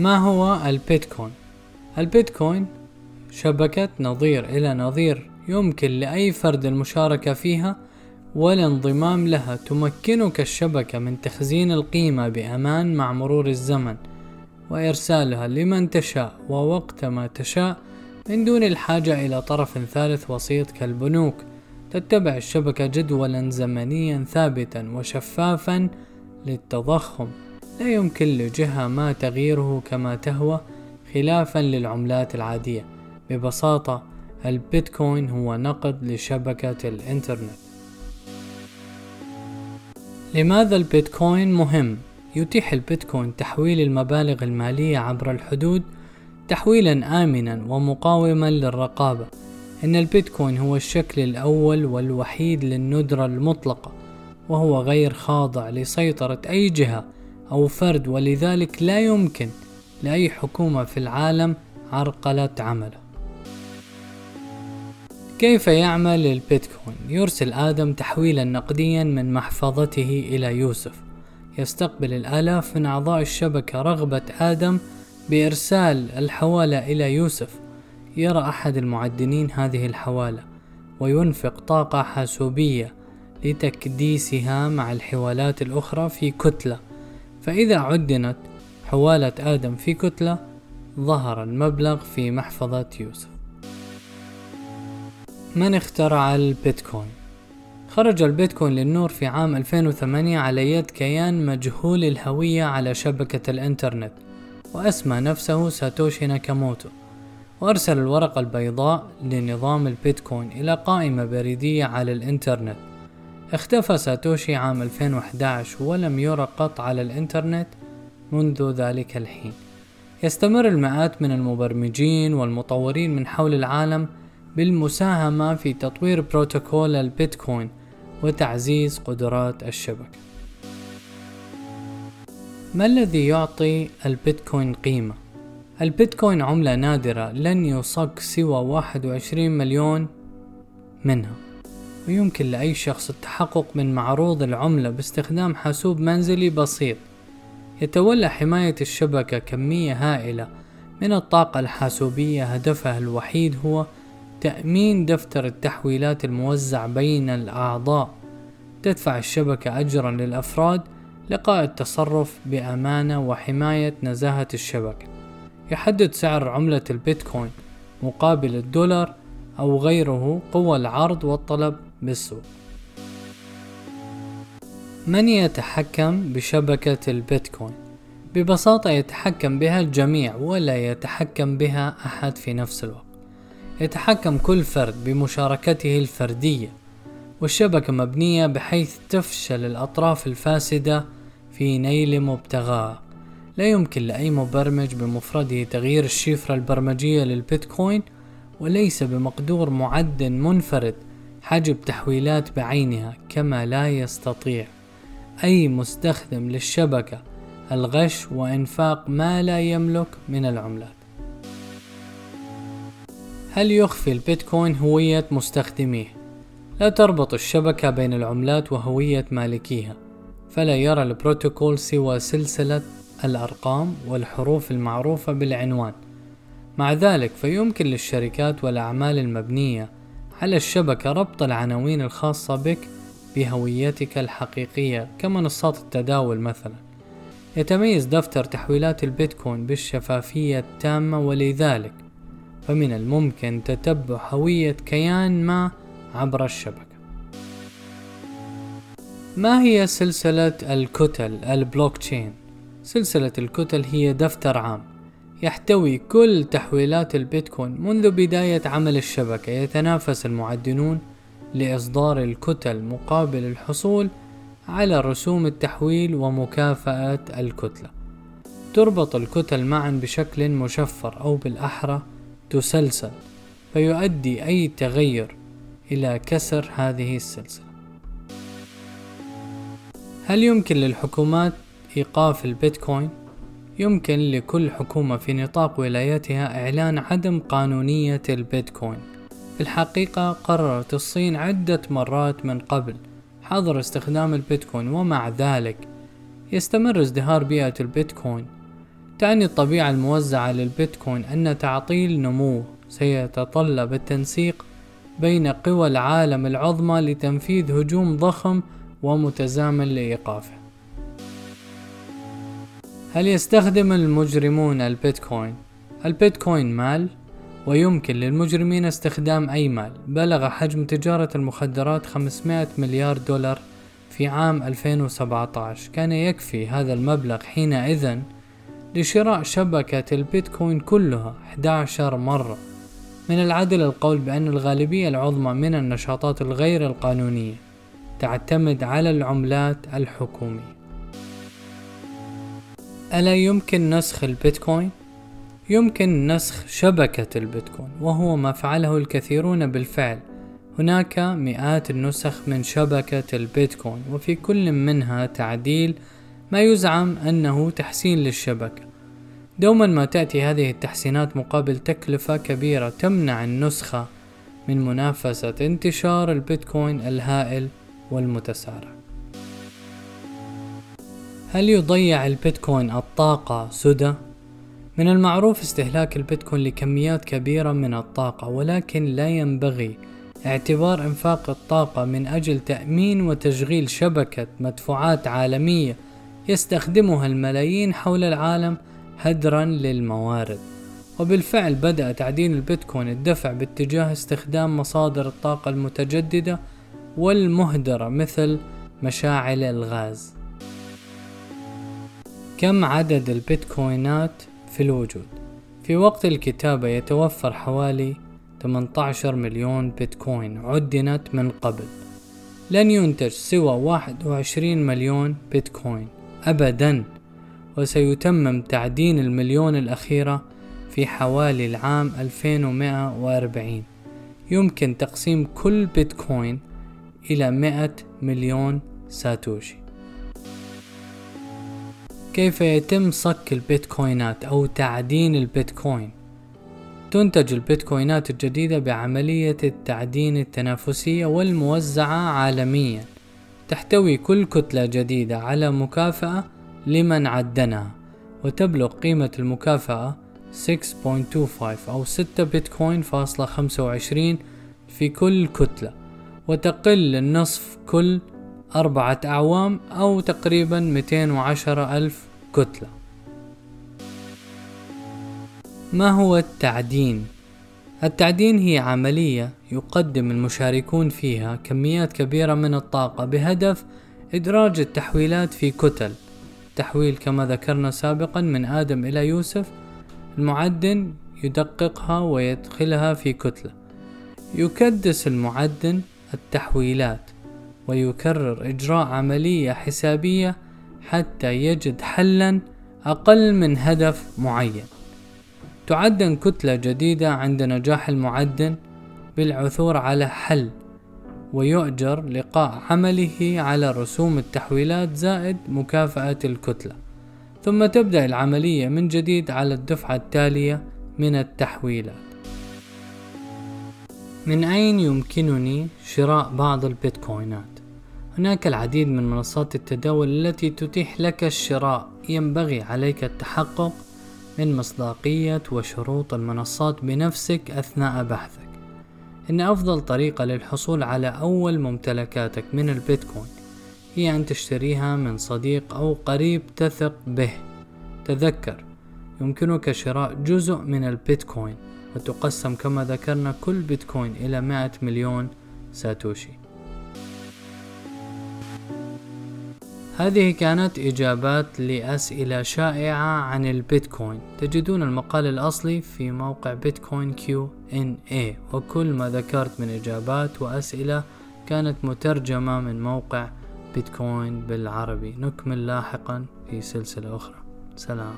ما هو البيتكوين؟ البيتكوين شبكة نظير إلى نظير يمكن لأي فرد المشاركة فيها والانضمام لها تمكنك الشبكة من تخزين القيمة بأمان مع مرور الزمن وإرسالها لمن تشاء ووقتما تشاء من دون الحاجة إلى طرف ثالث وسيط كالبنوك تتبع الشبكة جدولا زمنيا ثابتا وشفافا للتضخم لا يمكن لجهة ما تغييره كما تهوى خلافا للعملات العادية. ببساطة البيتكوين هو نقد لشبكة الإنترنت. لماذا البيتكوين مهم؟ يتيح البيتكوين تحويل المبالغ المالية عبر الحدود تحويلا آمنا ومقاوما للرقابة. إن البيتكوين هو الشكل الأول والوحيد للندرة المطلقة وهو غير خاضع لسيطرة أي جهة. أو فرد ولذلك لا يمكن لأي حكومة في العالم عرقلة عمله. كيف يعمل البيتكوين؟ يرسل آدم تحويلا نقديا من محفظته إلى يوسف. يستقبل الآلاف من أعضاء الشبكة رغبة آدم بإرسال الحوالة إلى يوسف. يرى أحد المعدنين هذه الحوالة وينفق طاقة حاسوبية لتكديسها مع الحوالات الأخرى في كتلة. فإذا عدنت حوالة آدم في كتلة ظهر المبلغ في محفظة يوسف من اخترع البيتكوين؟ خرج البيتكوين للنور في عام 2008 على يد كيان مجهول الهوية على شبكة الإنترنت وأسمى نفسه ساتوشي ناكاموتو وأرسل الورقة البيضاء لنظام البيتكوين إلى قائمة بريدية على الإنترنت اختفى ساتوشي عام 2011 ولم يرى قط على الإنترنت منذ ذلك الحين. يستمر المئات من المبرمجين والمطورين من حول العالم بالمساهمة في تطوير بروتوكول البيتكوين وتعزيز قدرات الشبكة. ما الذي يعطي البيتكوين قيمة؟ البيتكوين عملة نادرة لن يصك سوى 21 مليون منها. ويمكن لأي شخص التحقق من معروض العملة باستخدام حاسوب منزلي بسيط. يتولى حماية الشبكة كمية هائلة من الطاقة الحاسوبية. هدفها الوحيد هو تأمين دفتر التحويلات الموزع بين الأعضاء. تدفع الشبكة أجرا للأفراد لقاء التصرف بأمانة وحماية نزاهة الشبكة. يحدد سعر عملة البيتكوين مقابل الدولار أو غيره قوى العرض والطلب بالسوق. من يتحكم بشبكة البيتكوين؟ ببساطة يتحكم بها الجميع ولا يتحكم بها أحد في نفس الوقت. يتحكم كل فرد بمشاركته الفردية والشبكة مبنية بحيث تفشل الأطراف الفاسدة في نيل مبتغاه لا يمكن لأي مبرمج بمفرده تغيير الشفرة البرمجية للبيتكوين وليس بمقدور معد منفرد حجب تحويلات بعينها كما لا يستطيع. أي مستخدم للشبكة الغش وإنفاق ما لا يملك من العملات. هل يخفي البيتكوين هوية مستخدميه؟ لا تربط الشبكة بين العملات وهوية مالكيها فلا يرى البروتوكول سوى سلسلة الأرقام والحروف المعروفة بالعنوان. مع ذلك فيمكن للشركات والأعمال المبنية على الشبكة ربط العناوين الخاصة بك بهويتك الحقيقية كمنصات التداول مثلا. يتميز دفتر تحويلات البيتكوين بالشفافية التامة ولذلك فمن الممكن تتبع هوية كيان ما عبر الشبكة. ما هي سلسلة الكتل البلوك تشين؟ سلسلة الكتل هي دفتر عام. يحتوي كل تحويلات البيتكوين منذ بداية عمل الشبكة يتنافس المعدنون لإصدار الكتل مقابل الحصول على رسوم التحويل ومكافأة الكتلة تربط الكتل معا بشكل مشفر أو بالأحرى تسلسل فيؤدي أي تغير إلى كسر هذه السلسلة هل يمكن للحكومات إيقاف البيتكوين؟ يمكن لكل حكومة في نطاق ولايتها إعلان عدم قانونية البيتكوين في الحقيقة قررت الصين عدة مرات من قبل حظر استخدام البيتكوين ومع ذلك يستمر ازدهار بيئة البيتكوين تعني الطبيعة الموزعة للبيتكوين أن تعطيل نموه سيتطلب التنسيق بين قوى العالم العظمى لتنفيذ هجوم ضخم ومتزامن لإيقافه. هل يستخدم المجرمون البيتكوين؟ البيتكوين مال ويمكن للمجرمين استخدام أي مال. بلغ حجم تجارة المخدرات 500 مليار دولار في عام 2017 كان يكفي هذا المبلغ حينئذ لشراء شبكة البيتكوين كلها 11 مرة. من العدل القول بأن الغالبية العظمى من النشاطات الغير القانونية تعتمد على العملات الحكومية. ألا يمكن نسخ البيتكوين؟ يمكن نسخ شبكة البيتكوين وهو ما فعله الكثيرون بالفعل. هناك مئات النسخ من شبكة البيتكوين وفي كل منها تعديل ما يزعم أنه تحسين للشبكة. دوما ما تأتي هذه التحسينات مقابل تكلفة كبيرة تمنع النسخة من منافسة انتشار البيتكوين الهائل والمتسارع. هل يضيع البيتكوين الطاقة سدى؟ من المعروف استهلاك البيتكوين لكميات كبيرة من الطاقة ولكن لا ينبغي اعتبار إنفاق الطاقة من أجل تأمين وتشغيل شبكة مدفوعات عالمية يستخدمها الملايين حول العالم هدرا للموارد وبالفعل بدأ تعدين البيتكوين الدفع باتجاه استخدام مصادر الطاقة المتجددة والمهدرة مثل مشاعل الغاز كم عدد البيتكوينات في الوجود؟ في وقت الكتابة يتوفر حوالي 18 مليون بيتكوين عدنت من قبل. لن ينتج سوى 21 مليون بيتكوين أبدا وسيتمم تعدين المليون الأخيرة في حوالي العام 2140 يمكن تقسيم كل بيتكوين إلى 100 مليون ساتوشي. كيف يتم صك البيتكوينات أو تعدين البيتكوين؟ تنتج البيتكوينات الجديدة بعملية التعدين التنافسية والموزعة عالميا. تحتوي كل كتلة جديدة على مكافأة لمن عدنها وتبلغ قيمة المكافأة 6.25 أو 6 بيتكوين فاصلة 25 في كل كتلة وتقل النصف كل أربعة أعوام أو تقريبا 210 ألف كتلة. ما هو التعدين؟ التعدين هي عملية يقدم المشاركون فيها كميات كبيرة من الطاقة بهدف إدراج التحويلات في كتل. تحويل كما ذكرنا سابقا من آدم إلى يوسف المعدن يدققها ويدخلها في كتلة. يكدس المعدن التحويلات. ويكرر إجراء عملية حسابية حتى يجد حلا أقل من هدف معين. تعدن كتلة جديدة عند نجاح المعدن بالعثور على حل ويؤجر لقاء عمله على رسوم التحويلات زائد مكافأة الكتلة. ثم تبدأ العملية من جديد على الدفعة التالية من التحويلات. من أين يمكنني شراء بعض البيتكوينات؟ هناك العديد من منصات التداول التي تتيح لك الشراء. ينبغي عليك التحقق من مصداقية وشروط المنصات بنفسك أثناء بحثك. إن أفضل طريقة للحصول على أول ممتلكاتك من البيتكوين هي أن تشتريها من صديق أو قريب تثق به. تذكر يمكنك شراء جزء من البيتكوين وتقسم كما ذكرنا كل بيتكوين إلى 100 مليون ساتوشي. هذه كانت إجابات لأسئلة شائعة عن البيتكوين. تجدون المقال الأصلي في موقع بيتكوين Q&A وكل ما ذكرت من إجابات وأسئلة كانت مترجمة من موقع بيتكوين بالعربي. نكمل لاحقا في سلسلة أخرى. سلام.